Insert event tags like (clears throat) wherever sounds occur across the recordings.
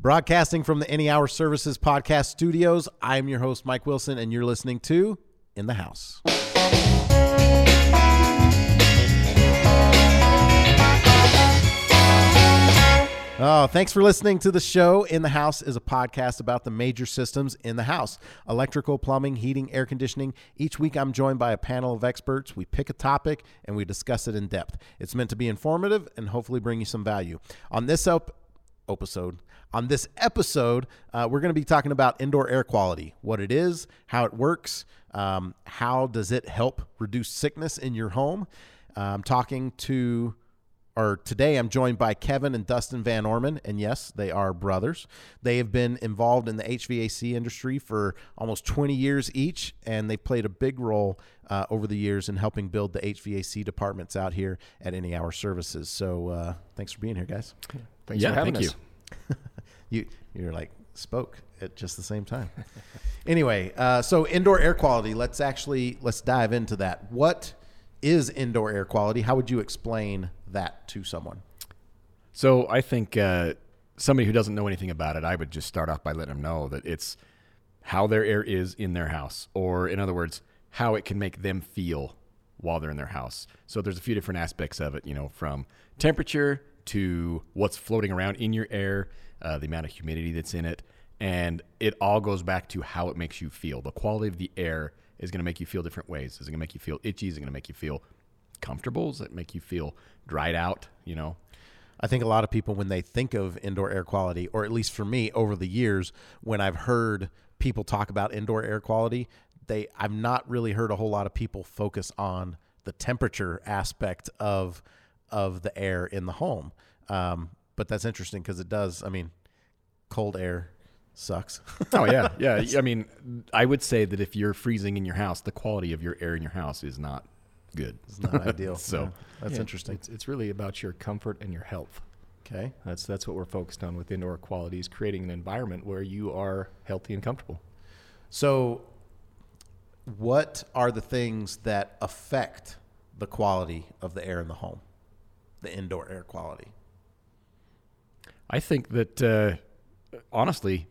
Broadcasting from the Any Hour Services podcast studios, I'm your host, Mike Wilson, and you're listening to In the House. Oh, thanks for listening to the show. In the House is a podcast about the major systems in the house electrical, plumbing, heating, air conditioning. Each week, I'm joined by a panel of experts. We pick a topic and we discuss it in depth. It's meant to be informative and hopefully bring you some value. On this op- episode, on this episode, uh, we're going to be talking about indoor air quality, what it is, how it works, um, how does it help reduce sickness in your home. Uh, I'm talking to or today I'm joined by Kevin and Dustin Van Orman, and yes, they are brothers. They have been involved in the HVAC industry for almost 20 years each, and they played a big role uh, over the years in helping build the HVAC departments out here at Any Hour Services. So uh, thanks for being here, guys. Thanks yeah, for having thank us. you. (laughs) You you're like spoke at just the same time. (laughs) anyway, uh, so indoor air quality. Let's actually let's dive into that. What is indoor air quality? How would you explain that to someone? So I think uh, somebody who doesn't know anything about it, I would just start off by letting them know that it's how their air is in their house, or in other words, how it can make them feel while they're in their house. So there's a few different aspects of it, you know, from temperature to what's floating around in your air, uh, the amount of humidity that's in it, and it all goes back to how it makes you feel. The quality of the air is going to make you feel different ways. Is it going to make you feel itchy? Is it going to make you feel comfortable? Does it make you feel dried out? You know, I think a lot of people, when they think of indoor air quality, or at least for me over the years, when I've heard people talk about indoor air quality, they I've not really heard a whole lot of people focus on the temperature aspect of of the air in the home. Um, but that's interesting because it does. I mean, cold air sucks. (laughs) Oh yeah, yeah. I mean, I would say that if you're freezing in your house, the quality of your air in your house is not good. it's not ideal. (laughs) So, Yeah, that's Yeah, interesting. It's, it's really about your comfort and your health. Okay. That's that's what we're focused on with indoor quality is creating an environment where you are healthy and comfortable. So, what are the things that affect the quality of the air in the home, the indoor air quality? I think that uh, honestly,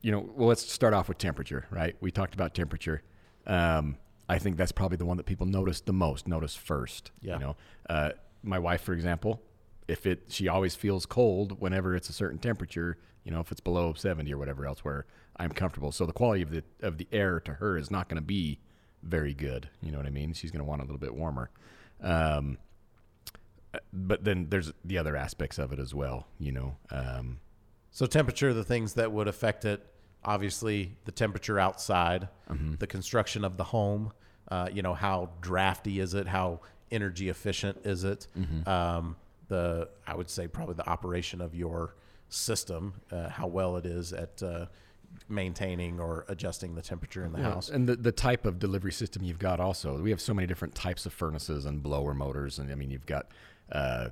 you know, well, let's start off with temperature, right? We talked about temperature. Um, I think that's probably the one that people notice the most, notice first. Yeah. You know, uh, my wife, for example, if it, she always feels cold whenever it's a certain temperature. You know, if it's below seventy or whatever else, where I'm comfortable. So the quality of the of the air to her is not going to be very good. You know what I mean? She's going to want a little bit warmer. Um, but then there's the other aspects of it as well. You know, um, So, temperature, the things that would affect it, obviously, the temperature outside, the construction of the home, uh, you know, how drafty is it? How energy efficient is it? Um, the, I would say, probably the operation of your system, uh, how well it is at uh, maintaining or adjusting the temperature in the Yeah, house. and the, the type of delivery system you've got also. We have so many different types of furnaces and blower motors, and I mean you've got uh,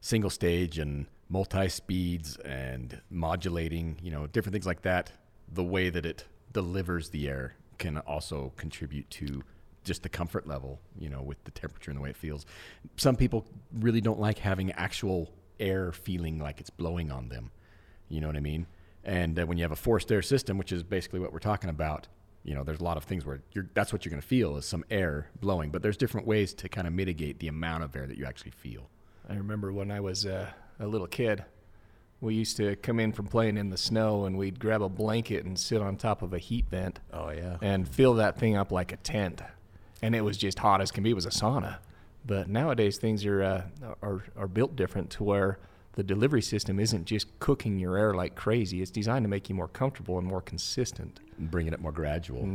single stage and multi speeds and modulating, you know, different things like that. The way that it delivers the air can also contribute to just the comfort level, you know, with the temperature and the way it feels. Some people really don't like having actual air feeling like it's blowing on them. You know what I mean? And uh, when you have a forced air system, which is basically what we're talking about, you know, there's a lot of things where you're, that's what you're going to feel is some air blowing. But there's different ways to kind of mitigate the amount of air that you actually feel. I remember when I was uh, a little kid, we used to come in from playing in the snow and we'd grab a blanket and sit on top of a heat vent Oh, yeah. and fill that thing up like a tent. And it was just hot as can be. It was a sauna. But nowadays things are uh, are are built different to where the delivery system isn't just cooking your air like crazy. It's designed to make you more comfortable and more consistent. and Bringing it more gradual.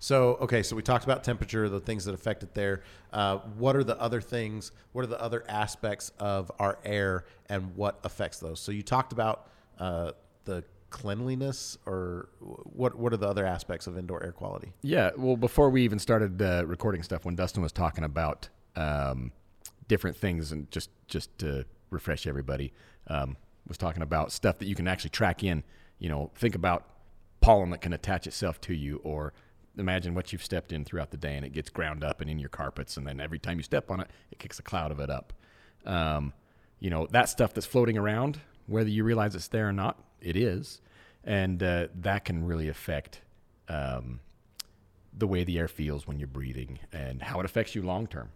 So, okay, so we talked about temperature, the things that affect it there. Uh, what are the other things? What are the other aspects of our air and what affects those? So, you talked about uh, the cleanliness, or what? What are the other aspects of indoor air quality? Yeah. Well, before we even started uh, recording stuff, when Dustin was talking about um, different things, and just just to refresh everybody, um, was talking about stuff that you can actually track in. You know, think about pollen that can attach itself to you, or imagine what you've stepped in throughout the day, and it gets ground up and in your carpets, and then every time you step on it, it kicks a cloud of it up. Um, you know, that stuff that's floating around whether you realize it's there or not. It is, and uh, that can really affect um, the way the air feels when you're breathing and how it affects you long term.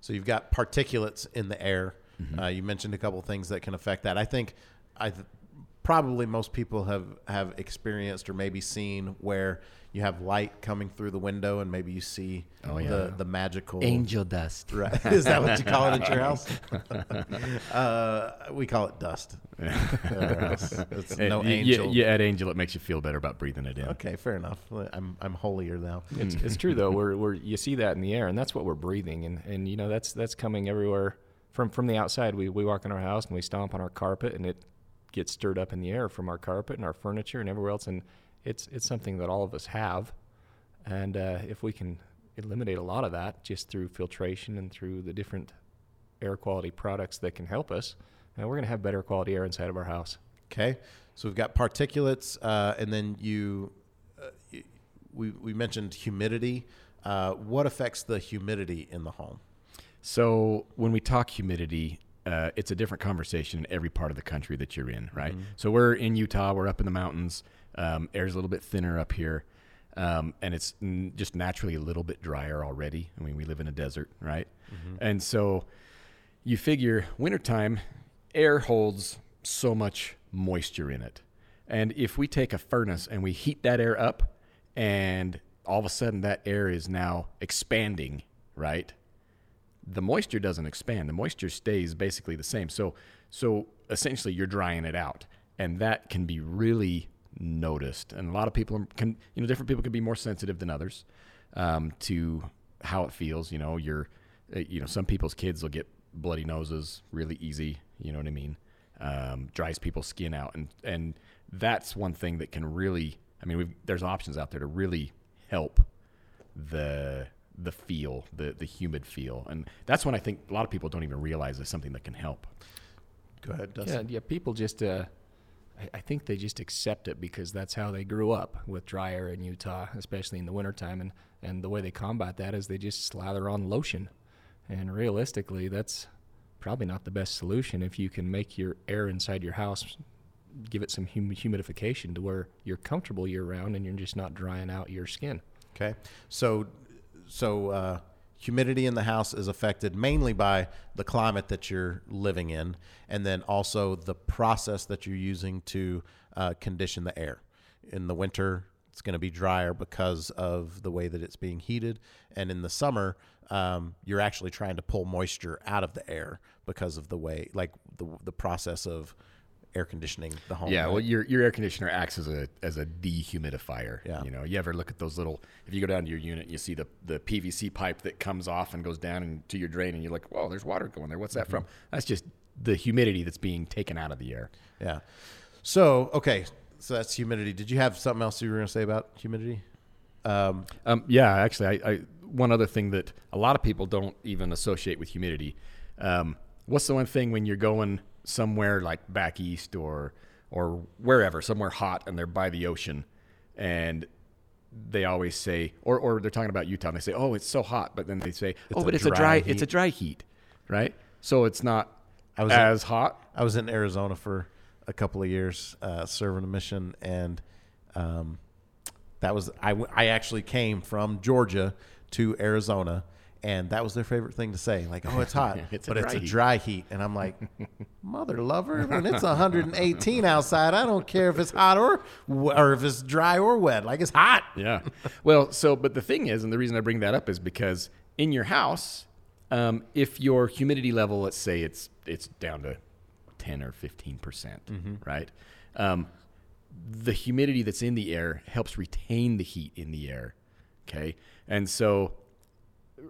So you've got particulates in the air. Uh, you mentioned a couple of things that can affect that. I think I th- probably most people have have experienced or maybe seen where you have light coming through the window and maybe you see Oh, yeah. the the magical angel dust. Right. (laughs) Is that what you call it at your house? (laughs) (laughs) uh, we call it dust. at our. It's no you, angel. You, add angel, it makes you feel better about breathing it in. Okay, fair enough. I'm I'm holier now. It's, it's true though. We're, we're you see that in the air, and that's what we're breathing, and, and you know that's that's coming everywhere from from the outside. We we walk in our house and we stomp on our carpet, and it gets stirred up in the air from our carpet and our furniture and everywhere else, and it's it's something that all of us have, and uh, if we can eliminate a lot of that just through filtration and through the different air quality products that can help us, uh, we're going to have better quality air inside of our house. Okay, so we've got particulates, uh, and then you, uh, we we mentioned humidity. Uh, what affects the humidity in the home? So when we talk humidity, uh, it's a different conversation in every part of the country that you're in, right? So we're in Utah, we're up in the mountains. Um, air's a little bit thinner up here, um, and it's n- just naturally a little bit drier already. I mean, we live in a desert, right? And so you figure wintertime, air holds so much moisture in it. And if we take a furnace and we heat that air up, and all of a sudden that air is now expanding, right? The moisture doesn't expand. The moisture stays basically the same. So so essentially you're drying it out, and that can be really noticed. And a lot of people can you know different people can be more sensitive than others um, to how it feels. You know, you're uh, you know some people's kids will get bloody noses really easy. You know what I mean? Um, dries people's skin out, and and that's one thing that can really. I mean, there's options out there to really help the the feel, the the humid feel, and that's when I think a lot of people don't even realize it's something that can help. Go ahead, Yeah, Dustin. yeah. People just, uh, I, I think they just accept it because that's how they grew up with dry air in Utah, especially in the wintertime. And, and the way they combat that is they just slather on lotion. And realistically, that's probably not the best solution if you can make your air inside your house, give it some hum- humidification to where you're comfortable year round and you're just not drying out your skin. Okay, so so uh, humidity in the house is affected mainly by the climate that you're living in, and then also the process that you're using to uh, condition the air. In the winter, it's going to be drier because of the way that it's being heated, and in the summer, um, you're actually trying to pull moisture out of the air because of the way, like the the process of air conditioning the home. Yeah, right? well, your your air conditioner acts as a as a dehumidifier. Yeah. You know, you ever look at those little? If you go down to your unit, and you see the the PVC pipe that comes off and goes down into your drain, and you're like, "Whoa, there's water going there. What's that from?" That's just the humidity that's being taken out of the air. Yeah. So okay, so that's humidity. Did you have something else you were going to say about humidity? Um, Um, yeah, actually, I, I one other thing that a lot of people don't even associate with humidity. Um, what's the one thing when you're going somewhere like back east or or wherever, somewhere hot, and they're by the ocean, and they always say, or or they're talking about Utah, and they say, "Oh, it's so hot," but then they say, "Oh, but it's a dry dry, heat." it's a dry heat, right?" So it's not I was in- as hot. I was in Arizona for a couple of years uh, serving a mission, and um, that was I. w- I actually came from Georgia to Arizona, and that was their favorite thing to say, like, "Oh, it's hot, (laughs) It's but it's a dry heat." And I'm like, "Mother lover, when it's 118 outside, I don't care if it's hot or or if it's dry or wet. Like it's hot." Yeah. Well, so but the thing is, and the reason I bring that up is because in your house, um, if your humidity level, let's say it's it's down to ten or fifteen percent, right? Um, the humidity that's in the air helps retain the heat in the air. Okay, and so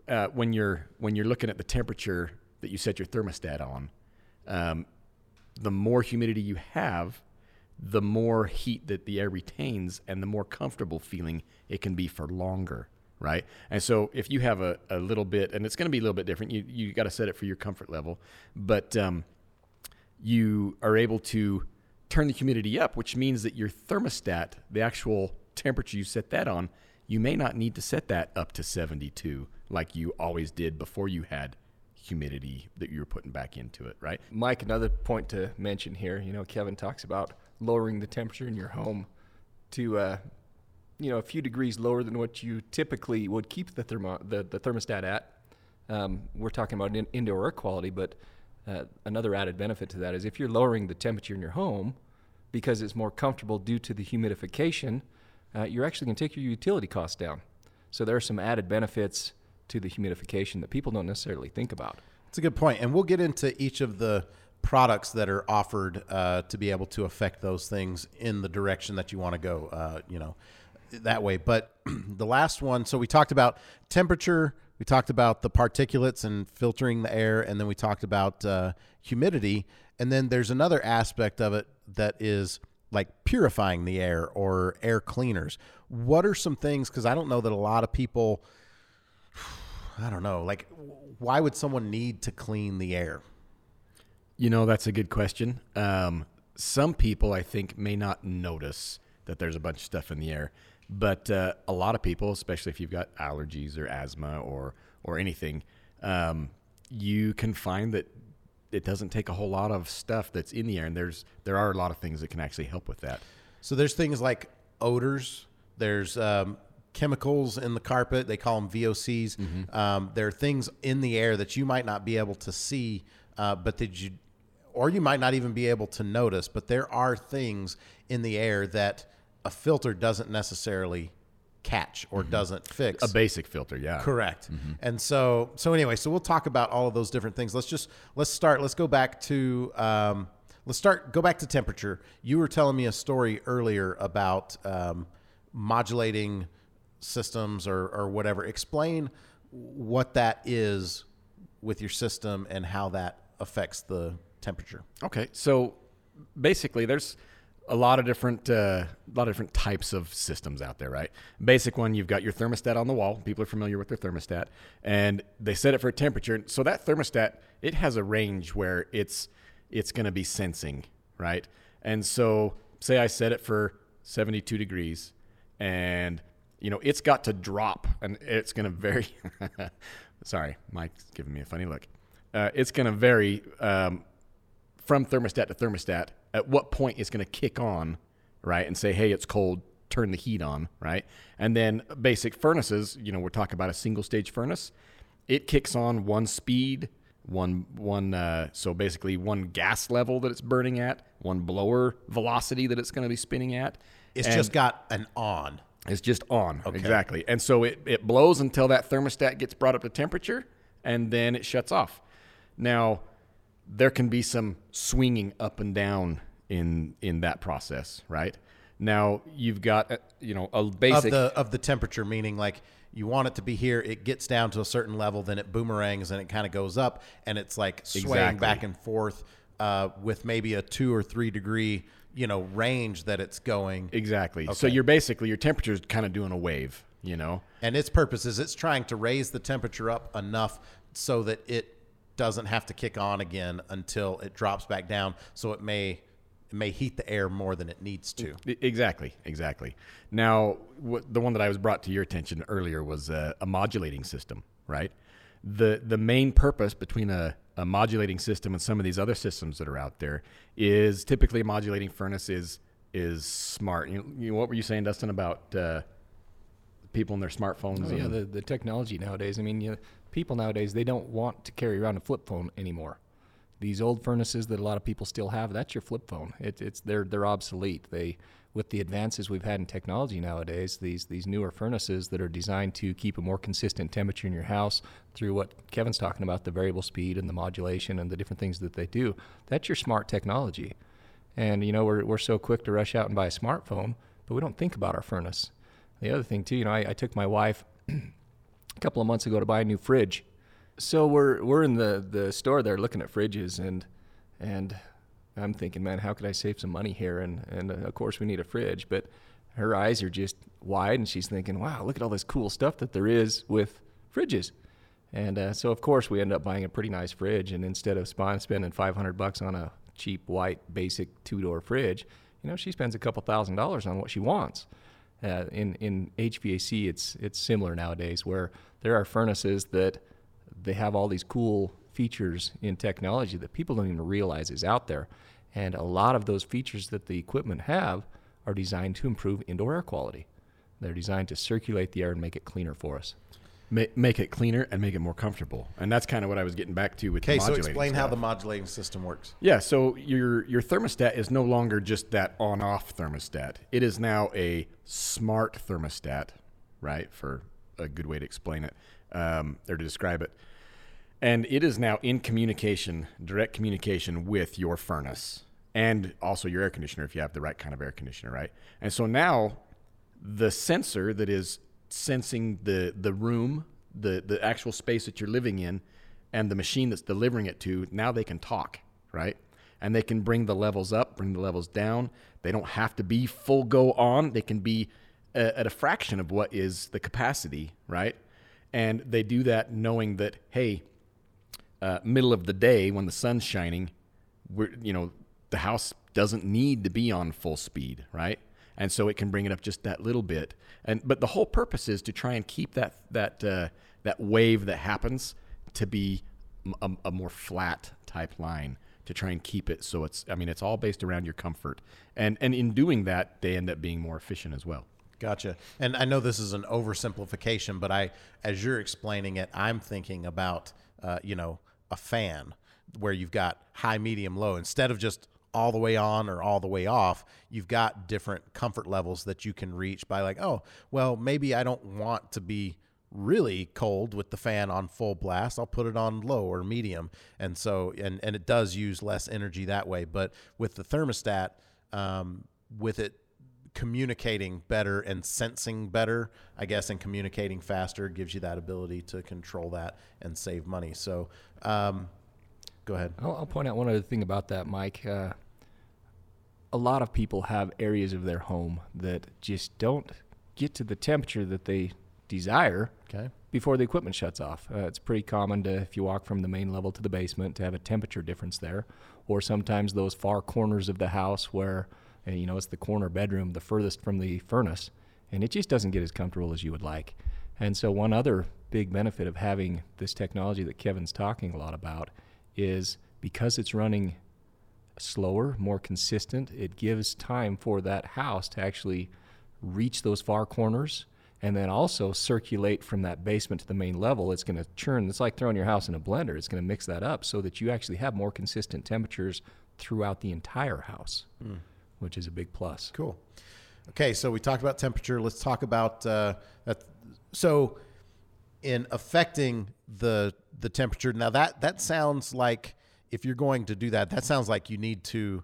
uh, when you're when you're looking at the temperature that you set your thermostat on, um, the more humidity you have, the more heat that the air retains, and the more comfortable feeling it can be for longer. Right, and so if you have a, a little bit, and it's going to be a little bit different, you you got to set it for your comfort level, but um, you are able to turn the humidity up, which means that your thermostat, the actual temperature you set that on, you may not need to set that up to 72 like you always did before you had humidity that you were putting back into it, right? Mike, another point to mention here. You know, Kevin talks about lowering the temperature in your home to, uh, you know, a few degrees lower than what you typically would keep the thermo the, the thermostat at. Um, we're talking about in, indoor air quality, but uh, another added benefit to that is if you're lowering the temperature in your home because it's more comfortable due to the humidification, uh, you're actually going to take your utility costs down. So there are some added benefits to the humidification that people don't necessarily think about. It's a good point, and we'll get into each of the products that are offered uh, to be able to affect those things in the direction that you want to go. Uh, you know, that way. But (clears throat) the last one, so we talked about temperature, we talked about the particulates and filtering the air, and then we talked about uh, humidity, and then there's another aspect of it that is like purifying the air or air cleaners. What are some things? Because I don't know that a lot of people. I don't know. Like, why would someone need to clean the air? You know, that's a good question. Um, some people, I think, may not notice that there's a bunch of stuff in the air, but uh, a lot of people, especially if you've got allergies or asthma or or anything, um, you can find that it doesn't take a whole lot of stuff that's in the air, and there's there are a lot of things that can actually help with that. So there's things like odors. There's um, chemicals in the carpet. They call them VOCs. Mm-hmm. Um, there are things in the air that you might not be able to see, uh, but that you, or you might not even be able to notice. But there are things in the air that a filter doesn't necessarily catch or doesn't fix. Mm-hmm. A basic filter, yeah. Correct. And so, so anyway, so we'll talk about all of those different things. Let's just let's start. Let's go back to um, let's start. Go back to temperature. You were telling me a story earlier about um, modulating systems or or whatever. Explain what that is with your system and how that affects the temperature. Okay, so basically, there's a lot of different, uh, a lot of different types of systems out there, right? Basic one, you've got your thermostat on the wall. People are familiar with their thermostat, and they set it for a temperature. So that thermostat, it has a range where it's it's going to be sensing, right? And so, say I set it for 72 degrees, and you know it's got to drop, and it's going to vary. (laughs) Sorry, Mike's giving me a funny look. Uh, it's going to vary um, from thermostat to thermostat at what point it's going to kick on, right? And say, hey, it's cold, turn the heat on, right? And then basic furnaces, you know, we're talking about a single stage furnace. It kicks on one speed, one one uh, so basically one gas level that it's burning at, one blower velocity that it's going to be spinning at. It's And- just got an on. It's just on. Exactly. And so it, it blows until that thermostat gets brought up to temperature and then it shuts off. Now, there can be some swinging up and down in in that process, right? Now, you've got uh, you know a basic of the of the temperature, meaning like you want it to be here, it gets down to a certain level, then it boomerangs and it kind of goes up, and it's like swaying Exactly. back and forth uh, with maybe a two or three degree, you know, range that it's going. exactly. So you're basically your temperature's kind of doing a wave, you know. And its purpose is it's trying to raise the temperature up enough so that it doesn't have to kick on again until it drops back down. So it may it may heat the air more than it needs to. Exactly, exactly. Now, the one that I was brought to your attention earlier was uh, a modulating system, right? The the main purpose between a, a modulating system and some of these other systems that are out there is typically a modulating furnace is is smart. You, you what were you saying, Dustin, about uh, people and their smartphones? Oh, yeah, the, the technology nowadays. I mean, you know, people nowadays they don't want to carry around a flip phone anymore. These old furnaces that a lot of people still have, that's your flip phone. It, it's they're they're obsolete. They with the advances we've had in technology nowadays, these these newer furnaces that are designed to keep a more consistent temperature in your house through what Kevin's talking about, the variable speed and the modulation and the different things that they do. That's your smart technology. And you know, we're we're so quick to rush out and buy a smartphone, but we don't think about our furnace. The other thing too, you know, I, I took my wife (clears throat) a couple of months ago to buy a new fridge. So we're we're in the, the store there looking at fridges and and I'm thinking, man, how could I save some money here? And and uh, of course we need a fridge, but her eyes are just wide and she's thinking, wow, look at all this cool stuff that there is with fridges. And uh, so of course we end up buying a pretty nice fridge, and instead of sp- spending 500 bucks on a cheap white basic two door fridge, you know, she spends a couple thousand dollars on what she wants. Uh, in in HVAC, it's it's similar nowadays, where there are furnaces that they have all these cool features in technology that people don't even realize is out there. And a lot of those features that the equipment have are designed to improve indoor air quality. They're designed to circulate the air and make it cleaner for us. Ma- make it cleaner and make it more comfortable. And that's kind of what I was getting back to with Okay, the so modulating explain how the modulating system works. Yeah, so your your thermostat is no longer just that on-off thermostat. It is now a smart thermostat, right? For a good way to explain it um, or to describe it, and it is now in communication, direct communication with your furnace and also your air conditioner if you have the right kind of air conditioner, right? And so now the sensor that is sensing the the room, the the actual space that you're living in, and the machine that's delivering it to, now they can talk, right? And they can bring the levels up, bring the levels down. They don't have to be full go on. They can be uh, at a fraction of what is the capacity, right? And they do that knowing that hey, uh, middle of the day when the sun's shining, we're you know the house doesn't need to be on full speed, right? And so it can bring it up just that little bit. And but the whole purpose is to try and keep that that uh, that wave that happens to be a more flat type line to try and keep it so it's I mean it's all based around your comfort. And and in doing that they end up being more efficient as well. Gotcha. And I know this is an oversimplification, but I, as you're explaining it, I'm thinking about, uh, you know, a fan where you've got high, medium, low. Instead of just all the way on or all the way off, you've got different comfort levels that you can reach by like, oh, well, maybe I don't want to be really cold with the fan on full blast. I'll put it on low or medium. And so and and it does use less energy that way. But with the thermostat um, with it communicating better and sensing better, I guess, and communicating faster gives you that ability to control that and save money. So, um, go ahead. I'll, I'll point out one other thing about that, Mike. Uh, a lot of people have areas of their home that just don't get to the temperature that they desire Okay. before the equipment shuts off. Uh, it's pretty common to, if you walk from the main level to the basement, to have a temperature difference there, or sometimes those far corners of the house where, Uh, you know, it's the corner bedroom, the furthest from the furnace, and it just doesn't get as comfortable as you would like. And so, one other big benefit of having this technology that Kevin's talking a lot about is because it's running slower, more consistent, it gives time for that house to actually reach those far corners and then also circulate from that basement to the main level. It's going to churn. It's like throwing your house in a blender. It's going to mix that up so that you actually have more consistent temperatures throughout the entire house, hmm. Which is a big plus. Cool. Okay, so we talked about temperature. Let's talk about uh, that. So, in affecting the the temperature, now that that sounds like if you're going to do that, that sounds like you need to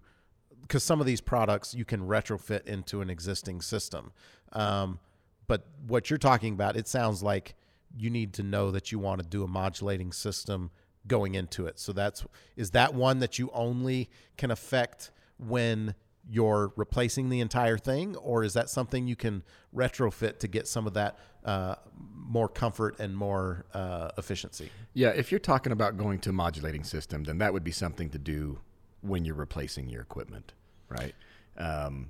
because some of these products you can retrofit into an existing system. Um, but what you're talking about, it sounds like you need to know that you want to do a modulating system going into it. So that's is that one that you only can affect when you're replacing the entire thing, or is that something you can retrofit to get some of that uh, more comfort and more uh, efficiency? Yeah, if you're talking about going to a modulating system, then that would be something to do when you're replacing your equipment, right? Um,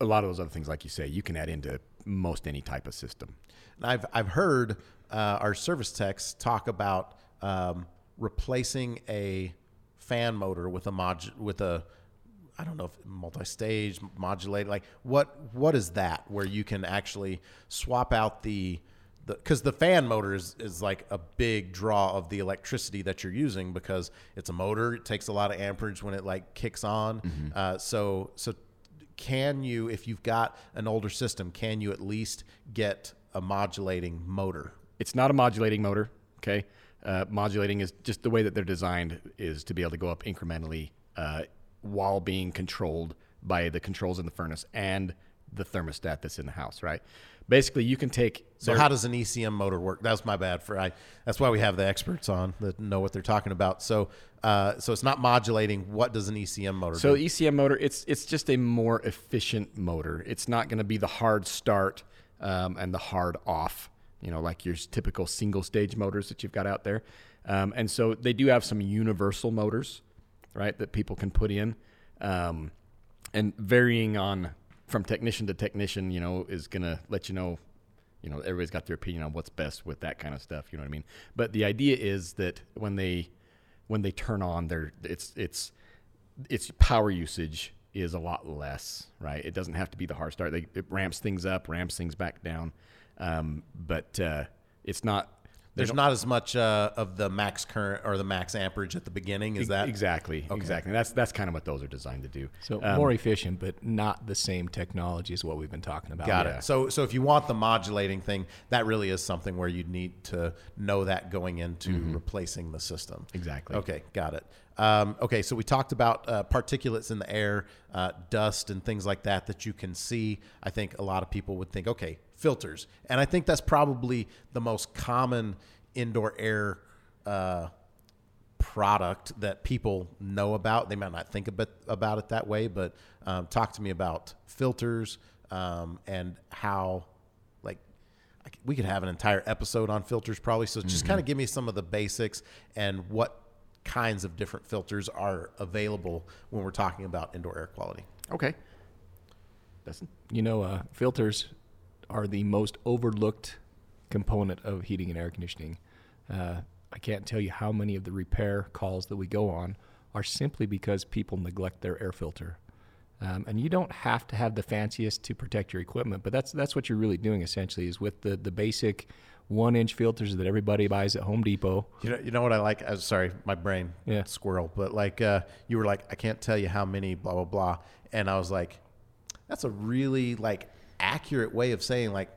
a lot of those other things, like you say, you can add into most any type of system. And I've I've heard uh, our service techs talk about um, replacing a fan motor with a mod with a I don't know if multi-stage modulated like what what is that where you can actually swap out the the because the fan motor is, is like a big draw of the electricity that you're using because it's a motor it takes a lot of amperage when it like kicks on. Uh, so so can you if you've got an older system can you at least get a modulating motor? It's not a modulating motor, okay? Uh, modulating is just the way that they're designed is to be able to go up incrementally uh, while being controlled by the controls in the furnace and the thermostat that's in the house, right? Basically, you can take. so their- how does an ECM motor work that's my bad for I that's why we have the experts on that know what they're talking about so uh, so it's not modulating what does an ECM motor So do ECM motor, it's it's just a more efficient motor. It's not going to be the hard start um, and the hard off, you know, like your typical single stage motors that you've got out there. Um, and so they do have some universal motors, right, that people can put in, um, and varying on from technician to technician, you know, is to let you know. You know, everybody's got their opinion on what's best with that kind of stuff. You know what I mean? But the idea is that when they when they turn on, they're it's it's its power usage is a lot less, right? It doesn't have to be the hard start. They, it ramps things up, ramps things back down, um, but uh, it's not. They There's don't- as much uh, of the max current or the max amperage at the beginning. Is that exactly exactly? That's that's kind of what those are designed to do. So Um, more efficient, but not the same technology as what we've been talking about. Got Yeah. it. So, so if you want the modulating thing, that really is something where you need to know that going into replacing the system. Mm-hmm. Exactly. Okay, got it. Um, okay, so we talked about uh, particulates in the air, uh, dust, and things like that that you can see. I think a lot of people would think, okay, filters, and I think that's probably the most common indoor air. Uh, product that people know about. They might not think about, about it that way, but um, talk to me about filters um, and how, like, we could have an entire episode on filters probably. So just kind of give me some of the basics and what kinds of different filters are available when we're talking about indoor air quality. Okay. Dustin. You know, uh, filters are the most overlooked component of heating and air conditioning. Uh, I can't tell you how many of the repair calls that we go on are simply because people neglect their air filter. Um, and you don't have to have the fanciest to protect your equipment, but that's that's what you're really doing essentially is with the the basic one inch filters that everybody buys at Home Depot. You know, you know what I like? I'm sorry, my brain Yeah. squirrel, but like uh, you were like, I can't tell you how many, blah blah blah, and I was like, that's a really like accurate way of saying like,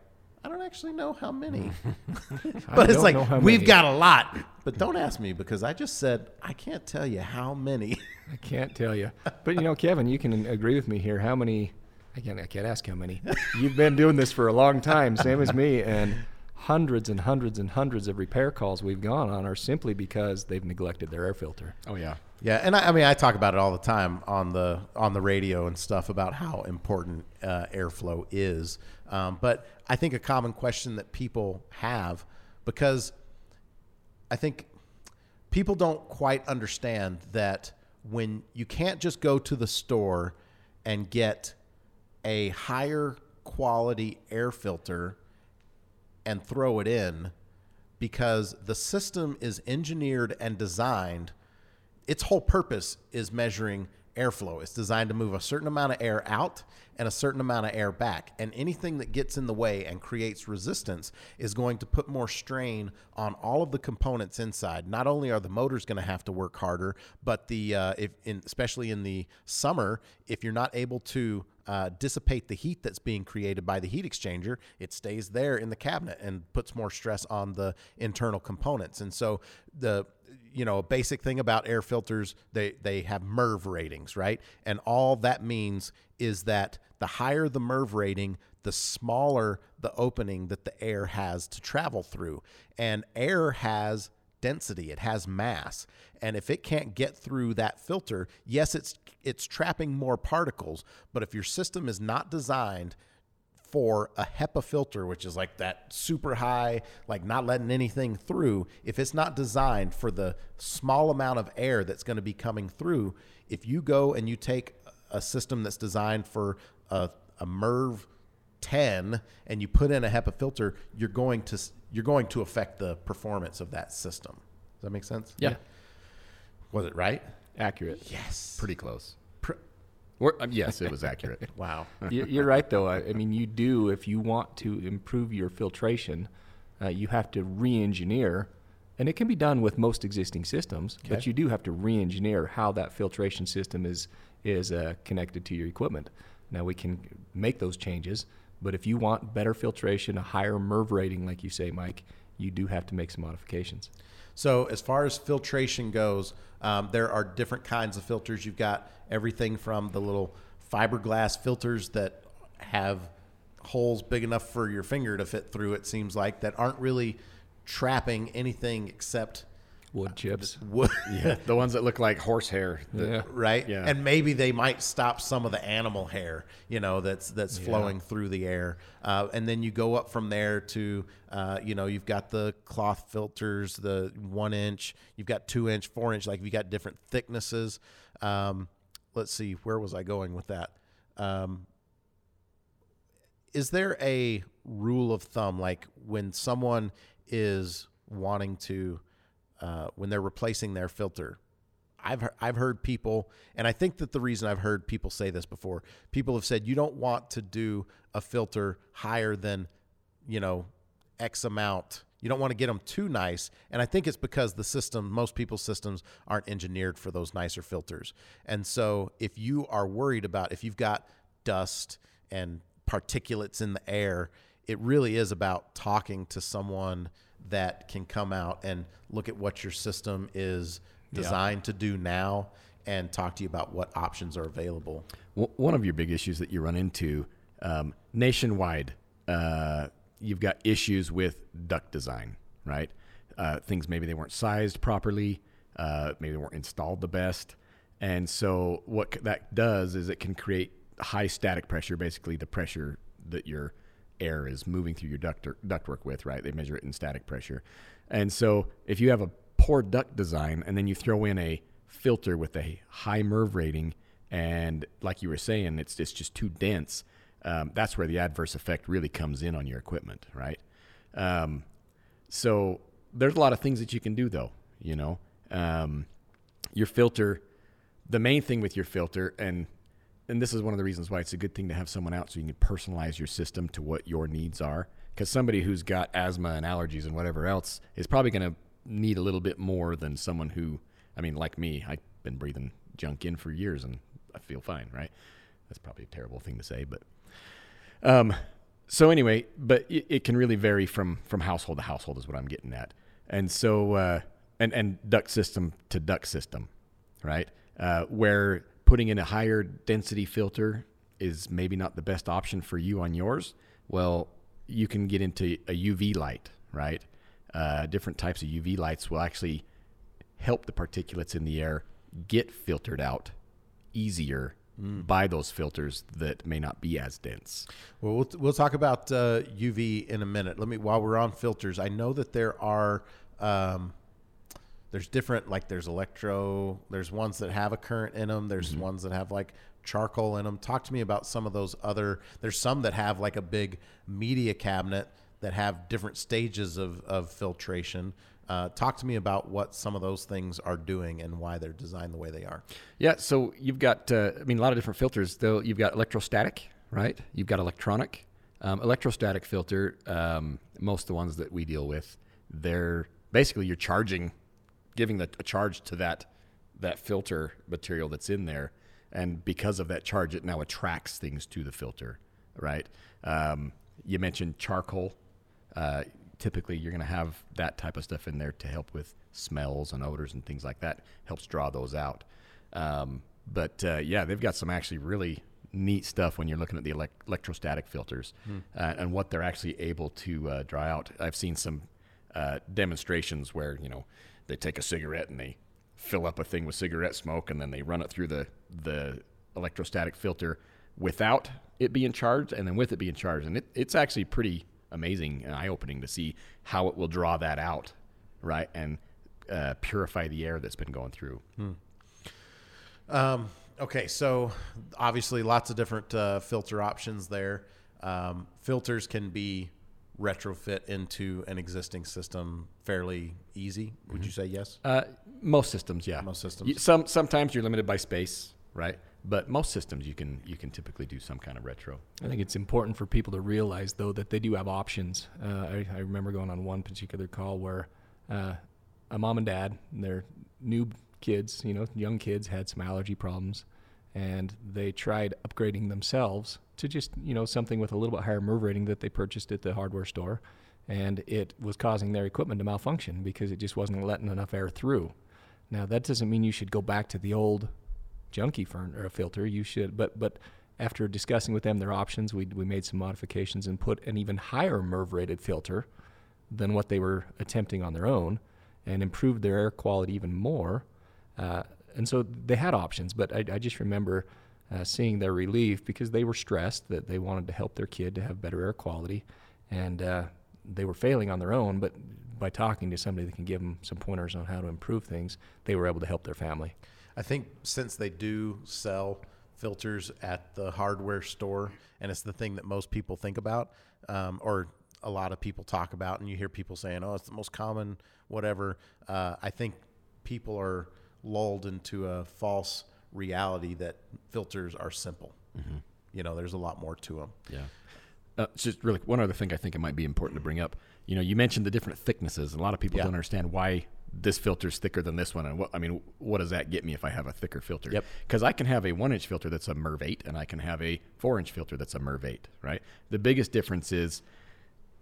I don't actually know how many, (laughs) (laughs) but it's like we've got a lot, but don't (laughs) ask me because I just said I can't tell you how many. I can't tell you. But you know, Kevin, you can agree with me here. How many? I can't. I can't ask how many. You've been doing this for a long time, same as me, and hundreds and hundreds and hundreds of repair calls we've gone on are simply because they've neglected their air filter. Oh yeah. Yeah, and I, I mean, I talk about it all the time on the on the radio and stuff about how important uh, airflow is. Um, but I think a common question that people have because I think people don't quite understand that when you can't just go to the store and get a higher quality air filter and throw it in because the system is engineered and designed its whole purpose is measuring airflow. It's designed to move a certain amount of air out and a certain amount of air back. And anything that gets in the way and creates resistance is going to put more strain on all of the components inside. Not only are the motors going to have to work harder, but the uh, if in, especially in the summer, if you're not able to uh, dissipate the heat that's being created by the heat exchanger, it stays there in the cabinet and puts more stress on the internal components. And so the you know a basic thing about air filters they they have MERV ratings, right? And all that means is that the higher the MERV rating, the smaller the opening that the air has to travel through. And air has density. It has mass. And if it can't get through that filter yes it's it's trapping more particles but if your system is not designed for a HEPA filter, which is like that super high, like not letting anything through, if it's not designed for the small amount of air that's going to be coming through, if you go and you take a system that's designed for a, a MERV 10 and you put in a HEPA filter, you're going to you're going to affect the performance of that system. Does that make sense? Yeah. Was it right? Accurate. Yes. Pretty close. Pr- Or, um, yes, it was accurate. (laughs) wow. (laughs) You- You're right, though. I I mean, you do if you want to improve your filtration, uh, you have to re-engineer, and it can be done with most existing systems. But you do have to re-engineer how that filtration system is is uh, connected to your equipment. Now we can make those changes, but if you want better filtration, a higher MERV rating, like you say, Mike, you do have to make some modifications. So, as far as filtration goes, um, there are different kinds of filters. You've got everything from the little fiberglass filters that have holes big enough for your finger to fit through, it seems like, that aren't really trapping anything except Wood chips. (laughs) wood. Yeah, the ones that look like horsehair. that- Yeah. right? Yeah. And maybe they might stop some of the animal hair, you know, that's that's flowing through the air. Uh, and then you go up from there to, uh, you know, you've got the cloth filters, the one inch, you've got two inch, four inch, like you've got different thicknesses. Um, let's see, where was I going with that? Um, is there a rule of thumb, like when someone is wanting to uh, when they're replacing their filter. I've he- I've heard people, and I think that the reason I've heard people say this before, people have said you don't want to do a filter higher than, you know, X amount. You don't want to get them too nice, and I think it's because the system, most people's systems aren't engineered for those nicer filters. And so, if you are worried about if you've got dust and particulates in the air, it really is about talking to someone that can come out and look at what your system is designed to do now and talk to you about what options are available. W- One of your big issues that you run into um, nationwide, uh, you've got issues with duct design, right? Uh, things maybe they weren't sized properly, uh, maybe they weren't installed the best. And so, what that does is it can create high static pressure, basically, the pressure that your air is moving through your duct ductwork with, right? They measure it in static pressure. And so, if you have a poor duct design and then you throw in a filter with a high MERV rating, and like you were saying, it's, it's just too dense, um, that's where the adverse effect really comes in on your equipment, right? Um, so there's a lot of things that you can do, though. You know, um, your filter. The main thing with your filter, and and this is one of the reasons why it's a good thing to have someone out so you can personalize your system to what your needs are. Because somebody who's got asthma and allergies and whatever else is probably going to need a little bit more than someone who, I mean, like me, I've been breathing junk in for years and I feel fine, right? That's probably a terrible thing to say, but um, so anyway, but it, it can really vary from from household to household is what I'm getting at, and so uh, and and duct system to duct system, right? Uh, where putting in a higher density filter is maybe not the best option for you on yours. Well, you can get into a UV light, right? Uh, different types of UV lights will actually help the particulates in the air get filtered out easier by those filters that may not be as dense. Well, we'll, we'll talk about uh, UV in a minute. Let me while we're on filters. I know that there are um, there's different like there's electro. There's ones that have a current in them. There's ones that have like charcoal in them. Talk to me about some of those other. There's some that have like a big media cabinet that have different stages of of filtration. Uh, talk to me about what some of those things are doing and why they're designed the way they are. Yeah, so you've got, uh, I mean, a lot of different filters. Though you've got electrostatic, right? You've got electronic. Um, electrostatic filter. Um, most of the ones that we deal with, they're basically you're charging, giving the, a charge to that that filter material that's in there, and because of that charge, it now attracts things to the filter, right? Um, you mentioned charcoal. Uh, typically, you're going to have that type of stuff in there to help with smells and odors and things like that. Helps draw those out. Um, but uh, yeah, they've got some actually really neat stuff when you're looking at the elec electrostatic filters uh, and what they're actually able to uh, draw out. I've seen some uh, demonstrations where you know they take a cigarette and they fill up a thing with cigarette smoke and then they run it through the the electrostatic filter without it being charged and then with it being charged. And it, it's actually pretty amazing and eye-opening to see how it will draw that out right and uh, purify the air that's been going through. Um, okay, so obviously lots of different uh, filter options there. Um, filters can be retrofit into an existing system fairly easy. Would you say yes? Uh, most systems, yeah. Most systems. Some sometimes you're limited by space, right? But most systems you can you can typically do some kind of retro. I think it's important for people to realize, though, that they do have options. Uh, I, I remember going on one particular call where uh, a mom and dad, their new kids, you know, young kids, had some allergy problems, and they tried upgrading themselves to just, you know, something with a little bit higher MERV rating that they purchased at the hardware store, and it was causing their equipment to malfunction because it just wasn't letting enough air through. Now that doesn't mean you should go back to the old junky or filter. You should, but but after discussing with them their options, we we made some modifications and put an even higher MERV rated filter than what they were attempting on their own, and improved their air quality even more. Uh, and so they had options, but I, I just remember uh, seeing their relief because they were stressed that they wanted to help their kid to have better air quality, and uh, they were failing on their own. But by talking to somebody that can give them some pointers on how to improve things, they were able to help their family. I think since they do sell filters at the hardware store, and it's the thing that most people think about, um, or a lot of people talk about, and you hear people saying, "Oh, it's the most common whatever." Uh, I think people are lulled into a false reality that filters are simple. You know, there's a lot more to them. Yeah. Uh, it's just really one other thing I think it might be important to bring up. You know, you mentioned the different thicknesses. and A lot of people Yeah. don't understand why this filter is thicker than this one, and what I mean, what does that get me if I have a thicker filter? Yep. Because I can have a one-inch filter that's a Merv eight, and I can have a four-inch filter that's a Merv eight. Right. The biggest difference is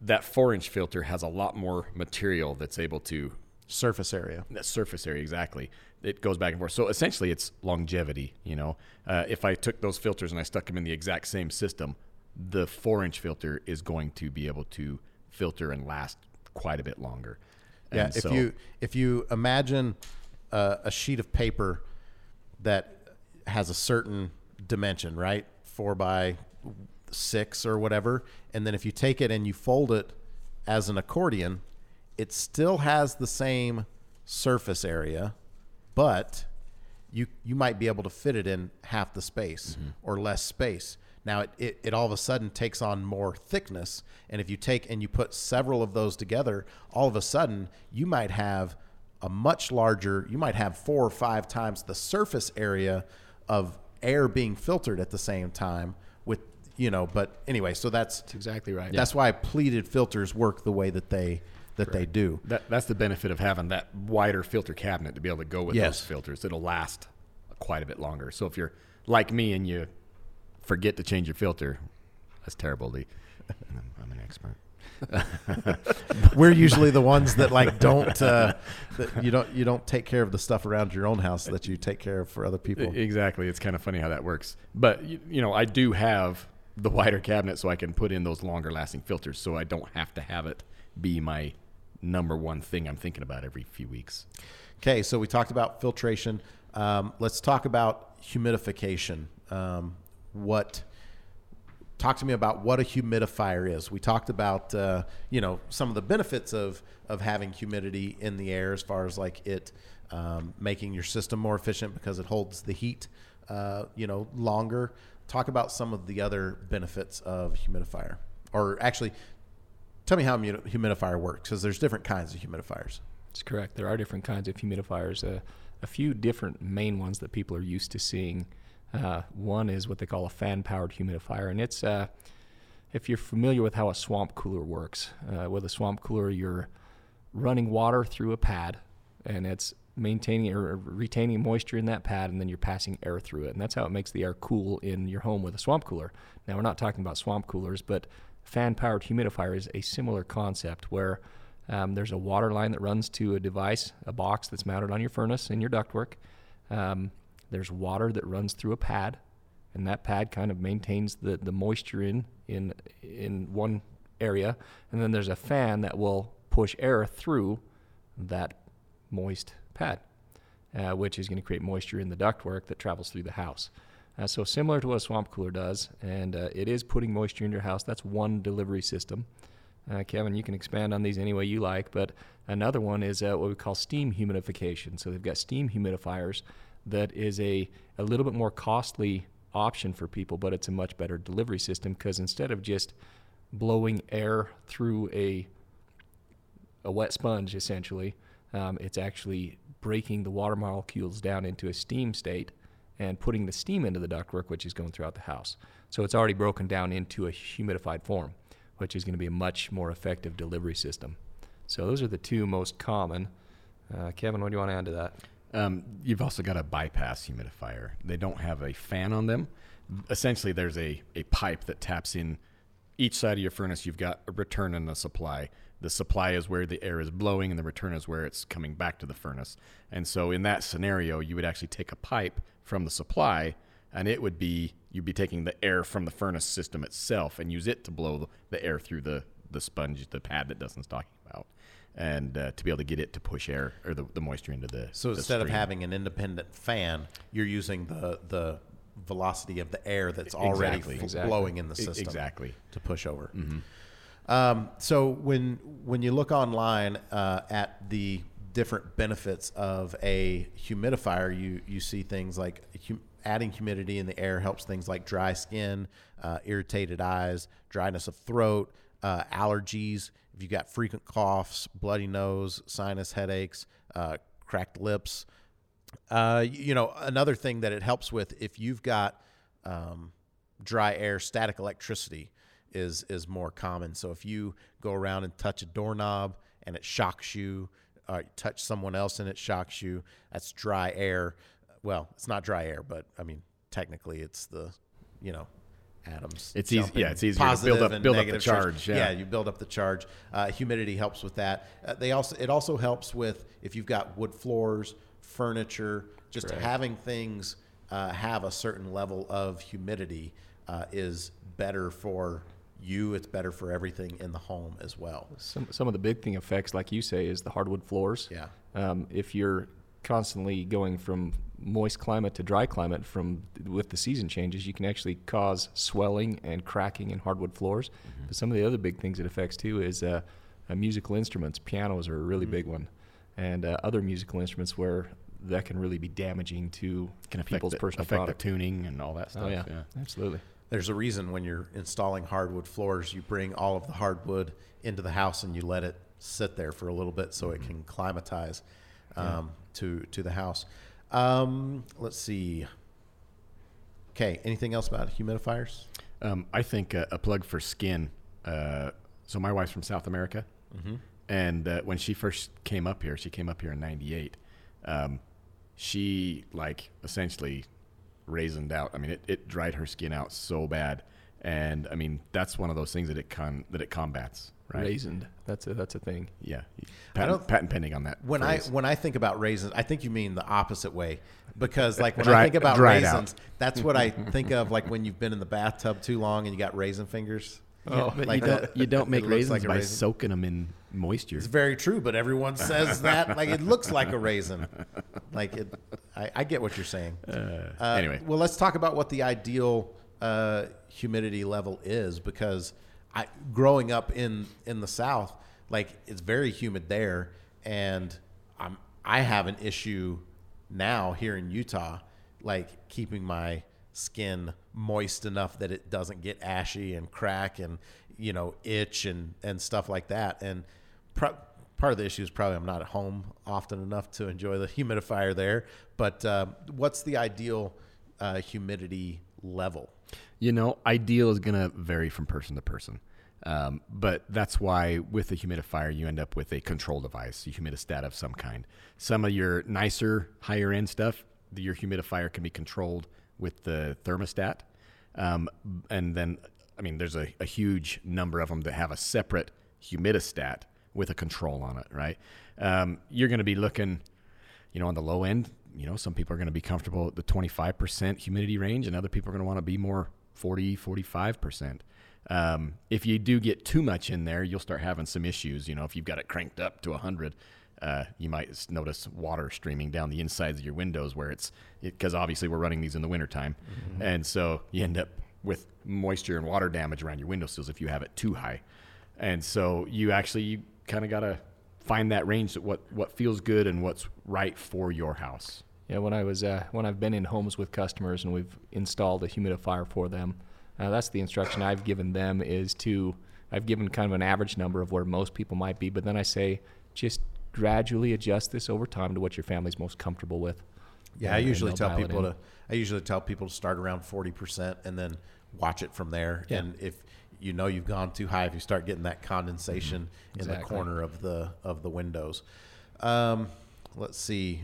that four-inch filter has a lot more material that's able to Surface area. that surface area exactly. It goes back and forth. So essentially it's longevity you know? Uh, if i took those filters and i stuck them in the exact same system the four inch filter is going to be able to filter and last quite a bit longer. Yeah, And if so- you if you imagine uh, a sheet of paper that has a certain dimension, right, four by six or whatever, and then if you take it and you fold it as an accordion, it still has the same surface area, but you you might be able to fit it in half the space mm-hmm. or less space. Now it, it, it all of a sudden takes on more thickness, and if you take and you put several of those together, all of a sudden you might have a much larger. You might have four or five times the surface area of air being filtered at the same time. With you know, but anyway, so that's That's exactly right. that's why pleated filters work the way that they that they do. that, that's the benefit of having that wider filter cabinet to be able to go with Yes. those filters it'll last quite a bit longer so if you're like me and you forget to change your filter that's terrible Lee. (laughs) i'm an expert (laughs) We're usually the ones that like don't uh, that you don't you don't take care of the stuff around your own house that you take care of for other people. Exactly. It's kind of funny how that works. But you, you know, I do have the wider cabinet so I can put in those longer lasting filters so I don't have to have it be my number one thing I'm thinking about every few weeks. Okay, so we talked about filtration. Um, let's talk about humidification. Um, what? Talk to me about what a humidifier is. We talked about uh, you know some of the benefits of of having humidity in the air, as far as like it um, making your system more efficient because it holds the heat uh, you know longer. Talk about some of the other benefits of humidifier, or actually, tell me how a humidifier works because there's different kinds of humidifiers. That's correct. There are different kinds of humidifiers. Uh, a few different main ones that people are used to seeing. Uh, one is what they call a fan-powered humidifier, and it's uh, if you're familiar with how a swamp cooler works. Uh, with a swamp cooler, you're running water through a pad, and it's maintaining or retaining moisture in that pad, and then you're passing air through it, and that's how it makes the air cool in your home with a swamp cooler. Now, we're not talking about swamp coolers, but fan-powered humidifier is a similar concept where um, there's a water line that runs to a device, a box that's mounted on your furnace in your ductwork. Um, there's water that runs through a pad, and that pad kind of maintains the, the moisture in, in in one area, and then there's a fan that will push air through that moist pad, uh, which is going to create moisture in the ductwork that travels through the house. Uh, so similar to what a swamp cooler does, and uh, it is putting moisture in your house. That's one delivery system. Uh, Kevin, you can expand on these any way you like, but another one is uh, what we call steam humidification. So they've got steam humidifiers that is a, a little bit more costly option for people, but it's a much better delivery system because instead of just blowing air through a a wet sponge essentially, um, it's actually breaking the water molecules down into a steam state and putting the steam into the ductwork, which is going throughout the house. So it's already broken down into a humidified form, which is going to be a much more effective delivery system. So those are the two most common. Uh, Kevin, what do you want to add to that? Um, you've also got a bypass humidifier. They don't have a fan on them. Essentially, there's a, a pipe that taps in each side of your furnace. You've got a return and a supply. The supply is where the air is blowing, and the return is where it's coming back to the furnace. And so, in that scenario, you would actually take a pipe from the supply, and it would be you'd be taking the air from the furnace system itself and use it to blow the air through the the sponge, the pad that Dustin's talking about, and uh, to be able to get it to push air or the, the moisture into the. So the instead of having an independent fan, you're using the the velocity of the air that's already Exactly. Exactly. blowing in the system exactly. to push over. Um, so when when you look online uh, at the different benefits of a humidifier, you you see things like hum- adding humidity in the air helps things like dry skin, uh, irritated eyes, dryness of throat, uh, allergies, if you got frequent coughs, bloody nose, sinus headaches, uh, cracked lips, uh, you know, another thing that it helps with if you've got um, dry air, static electricity is is more common. So if you go around and touch a doorknob and it shocks you, or you touch someone else and it shocks you, that's dry air. Well, it's not dry air, but I mean, technically, it's the, you know, atoms. It's easy- yeah, it's easy. to positive build up- build up the charge, yeah. you build up the charge. Uh, humidity helps with that. Uh, they also it also helps with if you've got wood floors, furniture, just having things uh, have a certain level of humidity uh, is better for you. It's better for everything in the home as well. Some some of the big thing effects, like you say, is the hardwood floors. Yeah. Um, if you're constantly going from moist climate to dry climate from with the season changes, you can actually cause swelling and cracking in hardwood floors. But some of the other big things it affects too is uh, uh, musical instruments. Pianos are a really big one, and uh, other musical instruments where that can really be damaging to Can affect people's the, personal affect product. the tuning and all that stuff. oh yeah, yeah. absolutely. There's a reason when you're installing hardwood floors, you bring all of the hardwood into the house and you let it sit there for a little bit so it can climatize um, to to the house. Um, let's see. Okay, anything else about humidifiers? Um, I think uh, a plug for skin. Uh, so my wife's from South America, and uh, when she first came up here, she came up here in '98. Um, she like essentially raisined out. I mean, it, it dried her skin out so bad, and I mean that's one of those things that it con that it combats. Right? Raisined. That's a that's a thing. Yeah. I Patent, don't- patent pending on that. When phrase. I when I think about raisins, I think you mean the opposite way, because like when Dry- I think about dried out. raisins, that's what I (laughs) think of like when you've been in the bathtub too long and you got raisin fingers. Oh, but like you don't you don't (laughs) make raisins like by raisin. soaking them in moisture. It's very true, but everyone (laughs) says that like it looks like a raisin. Like it, I, I get what you're saying. Uh, Uh, anyway, well, let's talk about what the ideal uh, humidity level is because I, growing up in in the South, like it's very humid there, and I'm I have an issue now here in Utah, like keeping my skin moist enough that it doesn't get ashy and crack and you know itch and and stuff like that and. Pro- part of the issue is probably I'm not at home often enough to enjoy the (laughs) humidifier there. But uh, what's the ideal uh, humidity level? You know, ideal is going to vary from person to person. Um, but that's why with a humidifier, you end up with a control device, a humidistat of some kind. Some of your nicer, higher end stuff, your humidifier can be controlled with the thermostat. Um, and then, I mean, there's a, a huge number of them that have a separate humidistat with a control on it, right? Um, you're going to be looking, you know, on the low end, you know, some people are going to be comfortable at the 25% humidity range and other people are going to want to be more 40, 45%. Um, if you do get too much in there, you'll start having some issues. You know, if you've got it cranked up to 100, uh, you might notice water streaming down the insides of your windows where it's because obviously we're running these in the wintertime. And so you end up with moisture and water damage around your windowsills if you have it too high. And so you actually you kind of got to find that range that what, what feels good and what's right for your house. Yeah, when I was uh, when I've been in homes with customers and we've installed a humidifier for them, uh, that's the instruction I've given them is to I've given kind of an average number of where most people might be, but then I say just gradually adjust this over time to what your family's most comfortable with. Yeah, I And- and usually tell people to I usually tell people to start around 40% and then watch it from there. Yeah. And if you know you've gone too high, if you start getting that condensation in the corner of the of the windows. Um, let's see.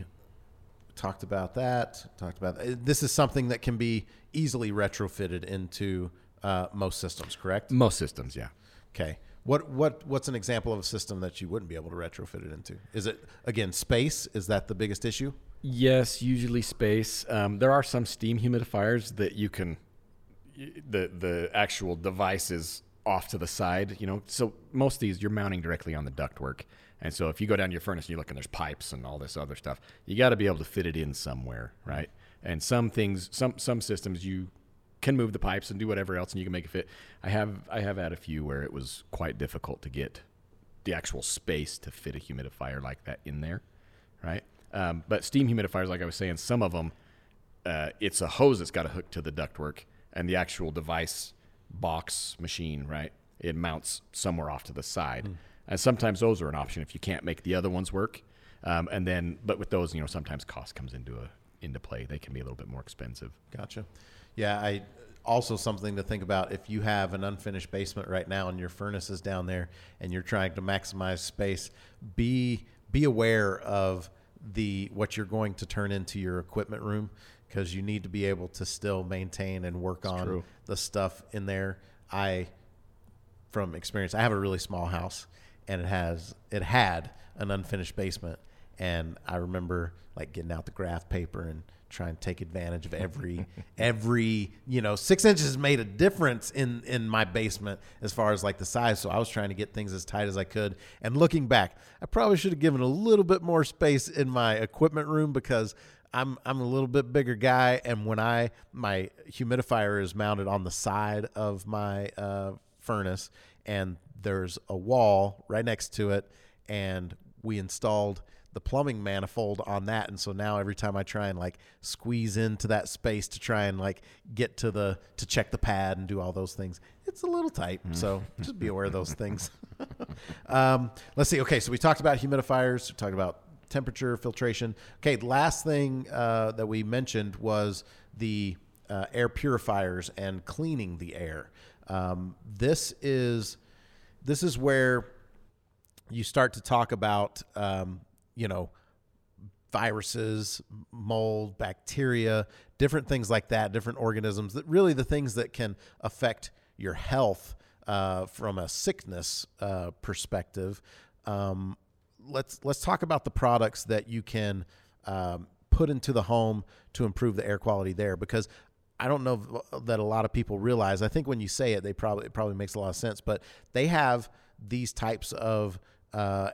Talked about that. Talked about uh, this is something that can be easily retrofitted into uh, most systems, correct? Most systems, yeah. Okay. What what what's an example of a system that you wouldn't be able to retrofit it into? Is it again space? Is that the biggest issue? Yes, usually space. Um, there are some steam humidifiers that you can, the the actual device is off to the side. You know, so most of these you're mounting directly on the ductwork, and so if you go down to your furnace and you look and there's pipes and all this other stuff, you got to be able to fit it in somewhere, right? And some things, some some systems you can move the pipes and do whatever else, and you can make it fit. I have I have had a few where it was quite difficult to get the actual space to fit a humidifier like that in there, right? Um, but steam humidifiers, like I was saying, some of them, uh, it's a hose that's got to hook to the ductwork, and the actual device box machine, right, it mounts somewhere off to the side. And sometimes those are an option if you can't make the other ones work. Um, and then, but with those, you know, sometimes cost comes into a into play. They can be a little bit more expensive. Gotcha. Yeah, I also something to think about if you have an unfinished basement right now and your furnace is down there and you're trying to maximize space, be be aware of the what you're going to turn into your equipment room because you need to be able to still maintain and work on true. the stuff in there. I from experience, I have a really small house and it has it had an unfinished basement and I remember like getting out the graph paper and trying to take advantage of every (laughs) every you know six inches made a difference in in my basement as far as like the size. So i was trying to get things as tight as i could. And looking back i probably should have given a little bit more space in my equipment room because i'm i'm a little bit bigger guy. And when i my humidifier is mounted on the side of my uh, furnace and there's a wall right next to it and we installed the plumbing manifold on that. And so now every time i try and like squeeze into that space to try and like get to the to check the pad and do all those things it's a little tight. So just be aware of those (laughs) things. (laughs) Um, let's see. Okay. So we talked about humidifiers we talked about temperature filtration. Okay. Last thing uh, that we mentioned was the uh, air purifiers and cleaning the air. Um, this is this is where you start to talk about um, you know viruses mold bacteria different things like that different organisms that really the things that can affect your health uh, from a sickness uh, perspective um, let's let's talk about the products that you can um, put into the home to improve the air quality there because I don't know that a lot of people realize. I think when you say it, they probably it probably makes a lot of sense. But they have these types of uh,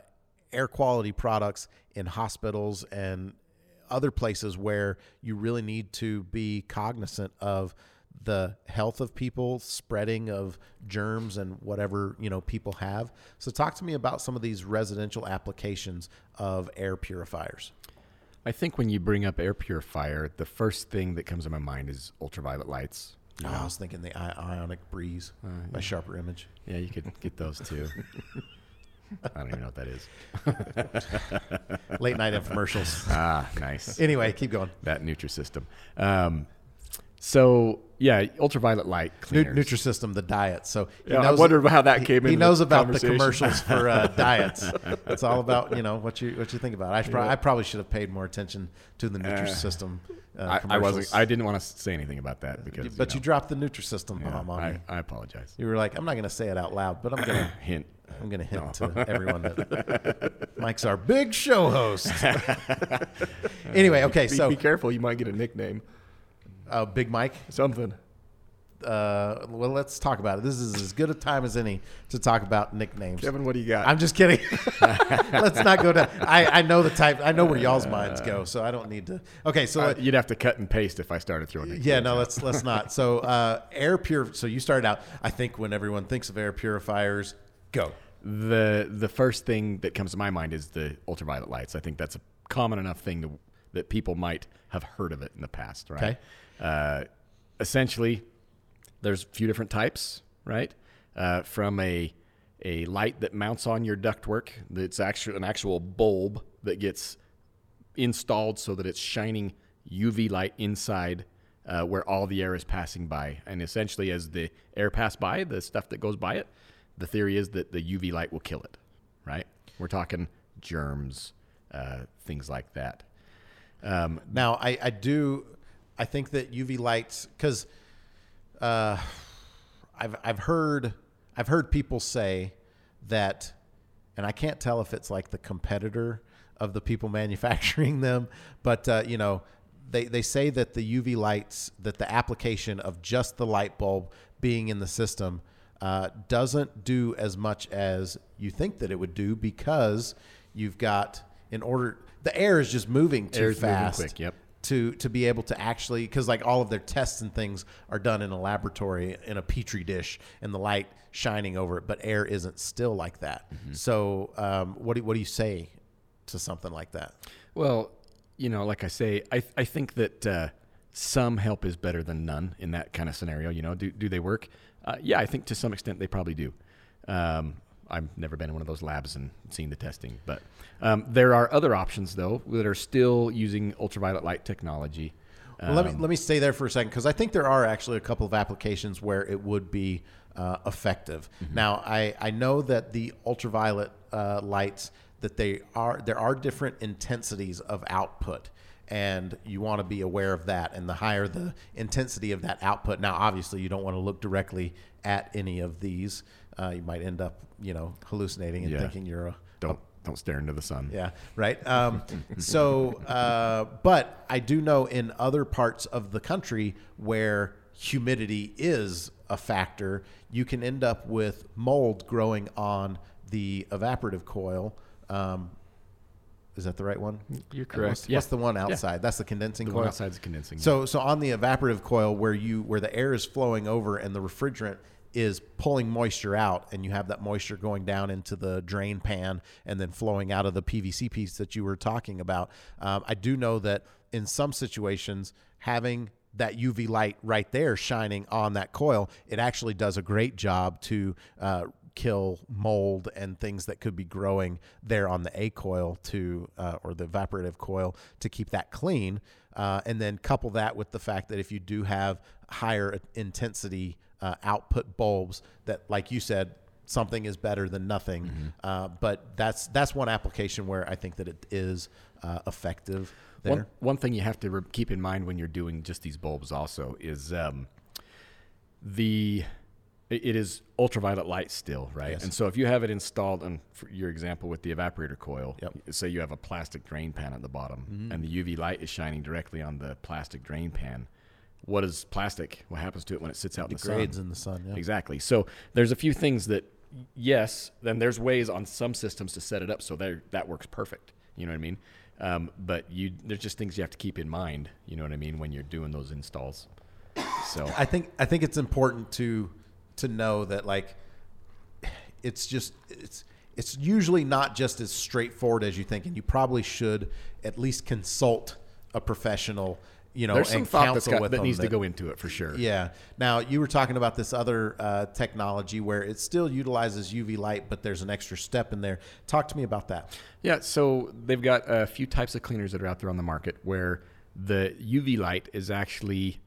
air quality products in hospitals and other places where you really need to be cognizant of the health of people, spreading of germs and whatever you know people have. So, talk to me about some of these residential applications of air purifiers. I think when you bring up air purifier, the first thing that comes to my mind is ultraviolet lights. Oh, I was thinking the ionic breeze uh, by Sharper Image. Yeah, you could get those too. (laughs) I don't even know what that is. (laughs) Late night infomercials. Ah, nice. Anyway, keep going. that Nutrisystem. Um, so yeah, ultraviolet light cleaners. Nutrisystem, the diet. So he Yeah, I wondered how that he- came He into knows the about the commercials for uh, (laughs) diets. It's all about you know what you what you think about. I, should I probably should have paid more attention to the Nutrisystem. Uh, I, I wasn't. I didn't want to say anything about that because. but you, know, dropped the Nutrisystem yeah, bomb on I, me. I apologize. You were like, I'm not going to say it out loud, but I'm going (coughs) to Hint. I'm going to hint to everyone that (laughs) Mike's our big show host. (laughs) anyway, okay, Be, so be careful, you might get a nickname. Uh, Big Mike. Something. Uh, well, let's talk about it. This is as good a time as any to talk about nicknames. Kevin, what do you got? I'm just kidding. (laughs) let's not go down. I, I know the type. I know where y'all's minds go, so I don't need to. Okay, so Uh, you'd have to cut and paste if I started throwing. yeah, no, out. let's let's not. So uh, air pure. So you started out. I think when everyone thinks of air purifiers, go. The the first thing that comes to my mind is the ultraviolet lights. I think that's a common enough thing to, that people might have heard of it in the past, right? Okay. Uh, essentially, there's a few different types, right? Uh, from a a light that mounts on your ductwork, that's actually an actual bulb that gets installed so that it's shining UV light inside uh, where all the air is passing by. And essentially, as the air pass by, the stuff that goes by it, the theory is that the UV light will kill it, right? We're talking germs, uh, things like that. Um, Now, I, I do, I think that UV lights, because uh, I've I've heard I've heard people say that, and I can't tell if it's like the competitor of the people (laughs) manufacturing them, but uh, you know, they they say that the UV lights, that the application of just the light bulb being in the system. Uh, doesn't do as much as you think that it would do because you've got in order the air is just moving too Air's moving fast quick, yep. To to be able to actually because like all of their tests and things are done in a laboratory in a petri dish and the light shining over it but air isn't still like that Mm-hmm. so um, what do what do you say to something like that Well, you know, like I say, I I think that uh, some help is better than none in that kind of scenario. You know, do do they work? Uh, yeah, I think to some extent they probably do. Um, I've never been in one of those labs and seen the testing, but um, there are other options though that are still using ultraviolet light technology. Well, let me Um, let me stay there for a second because I think there are actually a couple of applications where it would be uh, effective. Mm-hmm. Now, I, I know that the ultraviolet uh, lights that they are there are different intensities of output, and you want to be aware of that. And the higher the intensity of that output, now obviously you don't want to look directly at any of these. Uh, you might end up, you know, hallucinating and Yeah. thinking you're a, don't don't stare into the sun. yeah, right. Um, (laughs) so, uh, but I do know in other parts of the country where humidity is a factor, you can end up with mold growing on the evaporative coil. Um, is that the right one? You're What's, correct. what's the one outside? That's the condensing The coil. one outside is condensing. So so on the evaporative coil where you where the air is flowing over and the refrigerant is pulling moisture out and you have that moisture going down into the drain pan and then flowing out of the PVC piece that you were talking about. Um, I do know that in some situations having that UV light right there shining on that coil, it actually does a great job to uh, kill mold and things that could be growing there on the A coil to uh, or the evaporative coil to keep that clean. Uh, and then couple that with the fact that if you do have higher intensity uh, output bulbs, that like you said, something is better than nothing. Uh, but that's that's one application where I think that it is uh, effective. There. One, one thing you have to re- keep in mind when you're doing just these bulbs also is um, the it is ultraviolet light still, right? Yes. And so if you have it installed, and for your example with the evaporator coil, Yep. say you have a plastic drain pan at the bottom, and the UV light is shining directly on the plastic drain pan. What is plastic? What happens to it when it sits out in the degrades sun? in the sun. Yeah. Exactly. So there's a few things that, yes, then there's ways on some systems to set it up so there that works perfect. You know what I mean? Um, but you there's just things you have to keep in mind. You know what I mean when you're doing those installs. So I think I think it's important to to know that like it's just it's it's usually not just as straightforward as you think, and you probably should at least consult a professional. You know, there's some thought that's got, that needs to go into it for sure. Yeah. Now you were talking about this other uh, technology where it still utilizes UV light, but there's an extra step in there. Talk to me about that. Yeah, so they've got a few types of cleaners that are out there on the market where the UV light is actually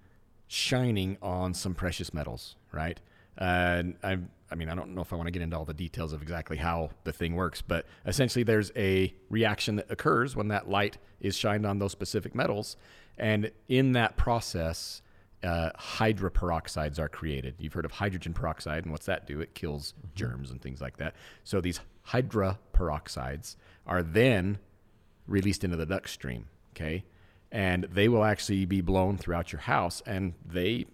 shining on some precious metals, right? And I, I mean, I don't know if I want to get into all the details of exactly how the thing works, but essentially there's a reaction that occurs when that light is shined on those specific metals. And in that process, uh, hydroperoxides are created. You've heard of hydrogen peroxide, and what's that do? It kills germs and things like that. So these hydroperoxides are then released into the duct stream, okay? And they will actually be blown throughout your house, and they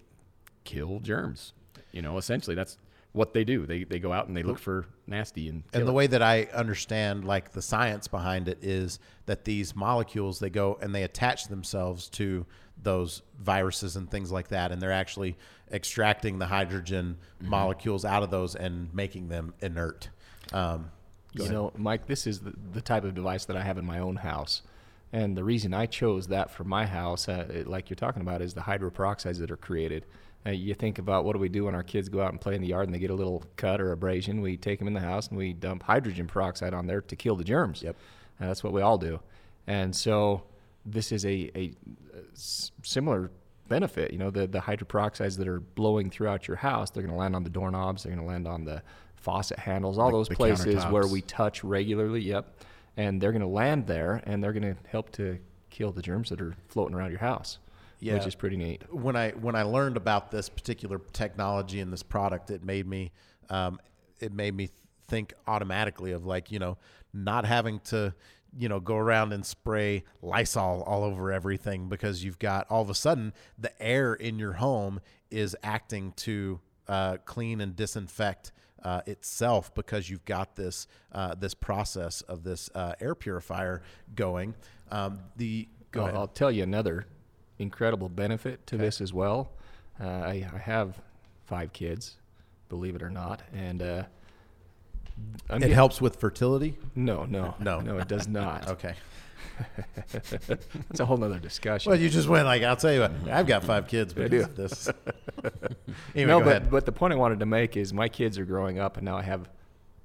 kill germs. You know, essentially, that's what they do. They, they go out and they look for nasty and And the it. way that I understand, like the science behind it, is that these molecules they go and they attach themselves to those viruses and things like that, and they're actually extracting the hydrogen Mm-hmm. molecules out of those and making them inert. Um, you know, Mike, this is the, the type of device that I have in my own house. And the reason I chose that for my house, uh, like you're talking about, is the hydroperoxides that are created. Uh, you think about what do we do when our kids go out and play in the yard and they get a little cut or abrasion? We take them in the house and we dump hydrogen peroxide on there to kill the germs. Yep. And that's what we all do. And so this is a similar benefit. You know, the, the hydroperoxides that are blowing throughout your house, they're going to land on the doorknobs, they're going to land on the faucet handles, all Like those places where we touch regularly. Yep. And they're going to land there and they're going to help to kill the germs that are floating around your house, Yeah. which is pretty neat. when I when I learned about this particular technology and this product, it made me um, it made me think automatically of like you know not having to you know go around and spray Lysol all over everything because you've got all of a sudden the air in your home is acting to uh, clean and disinfect uh, itself because you've got this uh, this process of this uh, air purifier going. Um, the go I'll. I'll tell you another incredible benefit to this as well. Uh, I, I have five kids, believe it or not, and uh, it getting- helps with fertility. No, no, No. (laughs) no, it does not. (laughs) Okay. (laughs) That's a whole nother discussion. Well, you just went like I'll tell you what. I've got five kids, but do. this. anyway, no, go but ahead. but the point I wanted to make is my kids are growing up, and now I have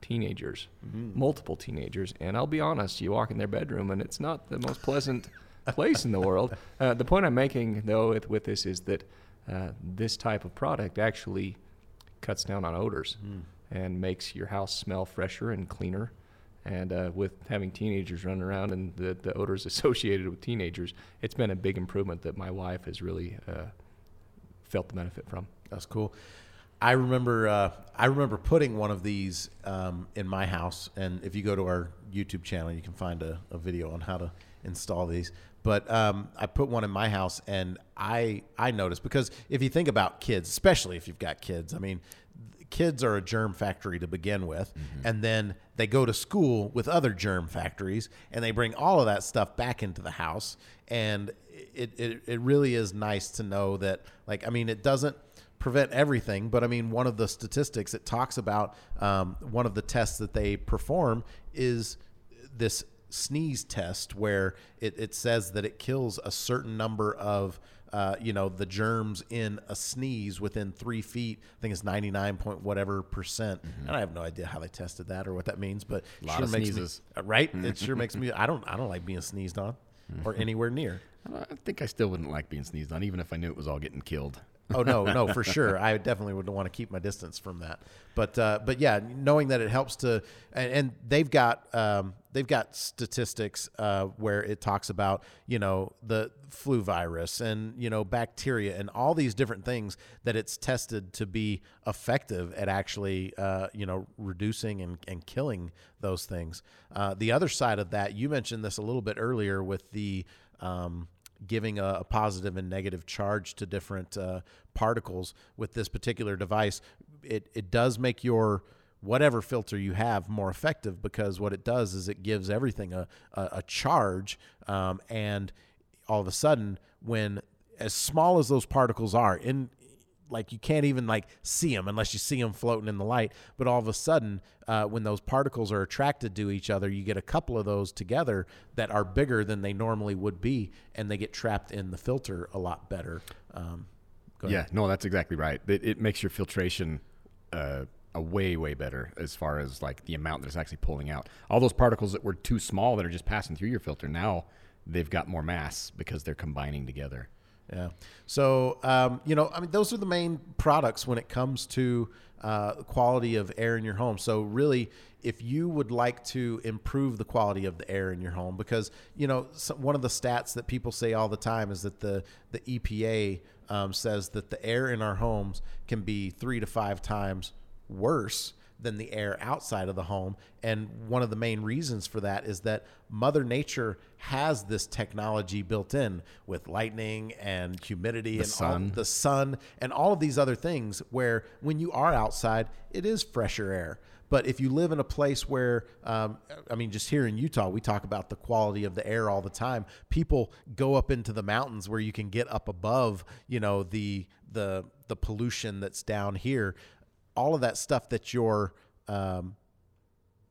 teenagers, Mm-hmm. multiple teenagers, and I'll be honest, you walk in their bedroom, and it's not the most pleasant place in the world. Uh, the point I'm making, though, with, with this is that uh, this type of product actually cuts down on odors Mm. and makes your house smell fresher and cleaner. And uh, with having teenagers running around and the, the odors (laughs) associated with teenagers, it's been a big improvement that my wife has really uh, felt the benefit from. That's cool. I remember uh, I remember putting one of these um, in my house, and if you go to our YouTube channel, you can find a, a video on how to install these. But um, I put one in my house, and I I noticed because if you think about kids, especially if you've got kids, I mean, kids are a germ factory to begin with, and then they go to school with other germ factories, and they bring all of that stuff back into the house, and it it, it really is nice to know that like I mean it doesn't prevent everything, but I mean, one of the statistics it talks about, um, one of the tests that they perform is this sneeze test where it, it says that it kills a certain number of, uh, you know, the germs in a sneeze within three feet. I think it's 99 point whatever percent. And I have no idea how they tested that or what that means, but Mm-hmm. Lot sure of makes sneezes. me, uh, right? It sure makes me, I don't, I don't like being sneezed on or anywhere near. I think I still wouldn't like being sneezed on, even if I knew it was all getting killed. Oh no, no, for sure. I definitely would want to keep my distance from that. But uh, but yeah, knowing that it helps to, and, and they've got um, they've got statistics uh, where it talks about you know the flu virus and you know bacteria and all these different things that it's tested to be effective at actually uh, you know reducing and, and killing those things. Uh, the other side of that, you mentioned this a little bit earlier with the um, giving a, a positive and negative charge to different uh, particles with this particular device, it, it does make your whatever filter you have more effective because what it does is it gives everything a, a, a charge um, and all of a sudden when as small as those particles are in like you can't even like see them unless you see them floating in the light but all of a sudden uh, when those particles are attracted to each other you get a couple of those together that are bigger than they normally would be and they get trapped in the filter a lot better um, go Yeah, no, that's exactly right. It, it makes your filtration uh, a way, way better as far as like the amount that it's actually pulling out. All those particles that were too small that are just passing through your filter now, they've got more mass because they're combining together. Yeah. So, um, you know, I mean, those are the main products when it comes to uh, quality of air in your home. So, really, if you would like to improve the quality of the air in your home, because you know, one of the stats that people say all the time is that the the EPA um, says that the air in our homes can be three to five times worse than the air outside of the home. And one of the main reasons for that is that Mother Nature has this technology built in with lightning and humidity and all- sun. the sun and all of these other things where when you are outside, it is fresher air. But if you live in a place where, um, I mean, just here in Utah, we talk about the quality of the air all the time. People go up into the mountains where you can get up above, you know, the the the pollution that's down here. All of that stuff that you're um,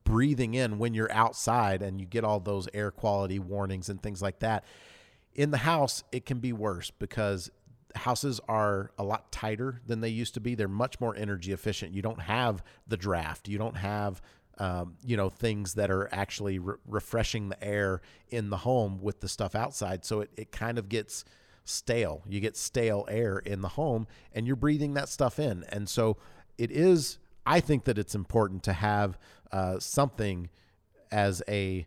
breathing in when you're outside and you get all those air quality warnings and things like that. In the house, it can be worse because houses are a lot tighter than they used to be. They're much more energy efficient. You don't have the draft. You don't have um, you know things that are actually re- refreshing the air in the home with the stuff outside. So it, it kind of gets stale. You get stale air in the home and you're breathing that stuff in. And so it is, I think that it's important to have uh, something as a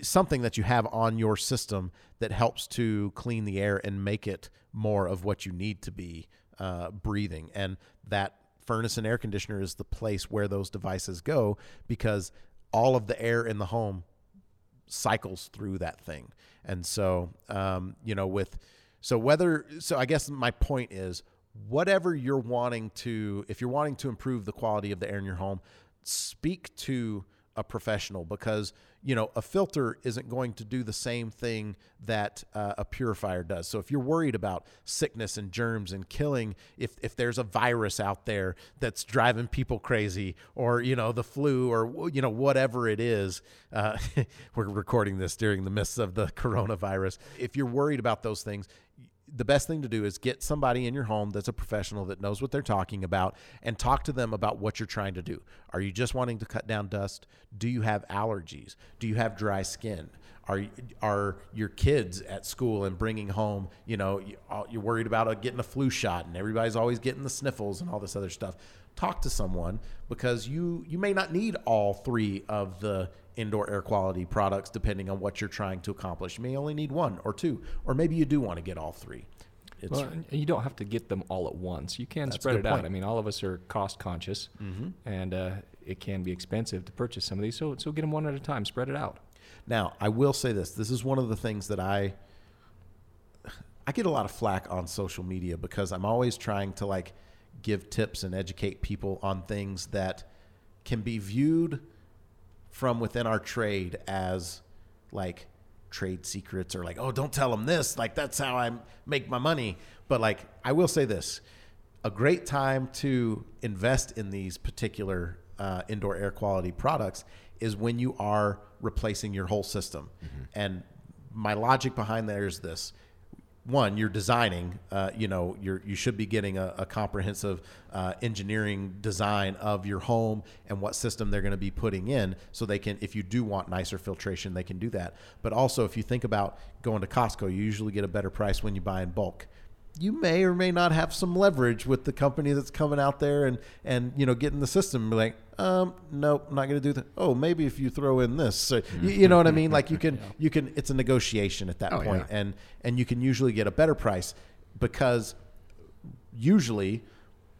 something that you have on your system that helps to clean the air and make it more of what you need to be uh, breathing. And that furnace and air conditioner is the place where those devices go because all of the air in the home cycles through that thing. And so, um, you know, with so whether so, I guess my point is whatever you're wanting to, if you're wanting to improve the quality of the air in your home, speak to a professional because you know a filter isn't going to do the same thing that uh, a purifier does. So if you're worried about sickness and germs and killing if if there's a virus out there that's driving people crazy or you know the flu or you know whatever it is uh, (laughs) we're recording this during the midst of the coronavirus. If you're worried about those things the best thing to do is get somebody in your home that's a professional that knows what they're talking about and talk to them about what you're trying to do. Are you just wanting to cut down dust? Do you have allergies? Do you have dry skin? Are are your kids at school and bringing home? You know, uh, you're worried about getting a flu shot, and everybody's always getting the sniffles and all this other stuff. Talk to someone because you you may not need all three of the indoor air quality products depending on what you're trying to accomplish. You may only need one or two, or maybe you do want to get all three. It's, well, you don't have to get them all at once. You can spread it point. out. I mean, all of us are cost conscious, mm-hmm. and uh, it can be expensive to purchase some of these. So, so get them one at a time. Spread it out. Now, I will say this: this is one of the things that I I get a lot of flack on social media because I'm always trying to like give tips and educate people on things that can be viewed from within our trade as like trade secrets or like, oh, don't tell them this. Like, that's how I make my money. But like, I will say this a great time to invest in these particular uh, indoor air quality products is when you are replacing your whole system. Mm-hmm. And my logic behind there is this one, you're designing, uh, you know, you're, you should be getting a, a comprehensive uh, engineering design of your home and what system they're going to be putting in so they can, if you do want nicer filtration, they can do that. But also, if you think about going to Costco, you usually get a better price when you buy in bulk you may or may not have some leverage with the company that's coming out there and and you know getting the system like um nope not going to do that oh maybe if you throw in this so, you, you, know what i mean like you can (laughs) you can it's a negotiation at that oh, point, yeah. and and you can usually get a better price because usually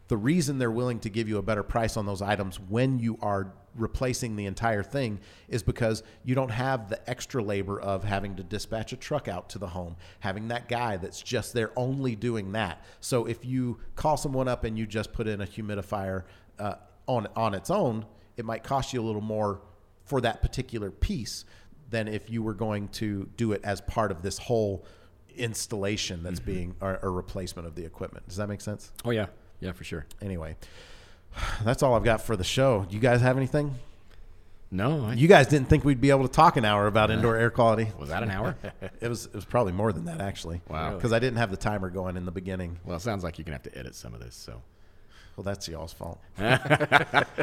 the reason they're willing to give you a better price on those items when you are replacing the entire thing is because you don't have the extra labor of having to dispatch a truck out to the home, having that guy that's just there only doing that. So if you call someone up and you just put in a humidifier uh, on on its own, it might cost you a little more for that particular piece than if you were going to do it as part of this whole installation that's mm-hmm. being or, or replacement of the equipment. Does that make sense? Oh yeah. Yeah, for sure. Anyway, that's all I've got for the show. You guys have anything? No, I, you guys didn't think we'd be able to talk an hour about indoor air quality. Was that an hour? (laughs) it was. It was probably more than that actually. Wow. Because I didn't have the timer going in the beginning. Well, it sounds like you're gonna have to edit some of this. So well, that's y'all's fault. (laughs)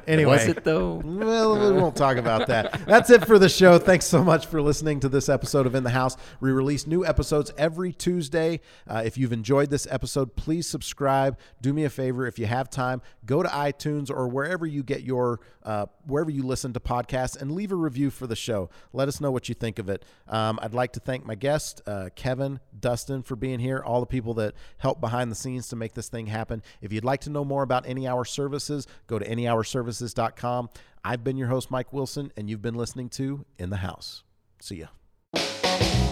anyway, was it though? Well, we won't talk about that. That's it for the show. Thanks so much for listening to this episode of In the House. We release new episodes every Tuesday. Uh, if you've enjoyed this episode, please subscribe. Do me a favor if you have time, go to iTunes or wherever you get your uh, wherever you listen to podcasts and leave a review for the show. Let us know what you think of it. Um, I'd like to thank my guest, uh, Kevin Dustin, for being here. All the people that help behind the scenes to make this thing happen. If you'd like to know more about about Any Hour Services, go to anyhourservices.com. I've been your host, Mike Wilson, and you've been listening to In the House. See ya.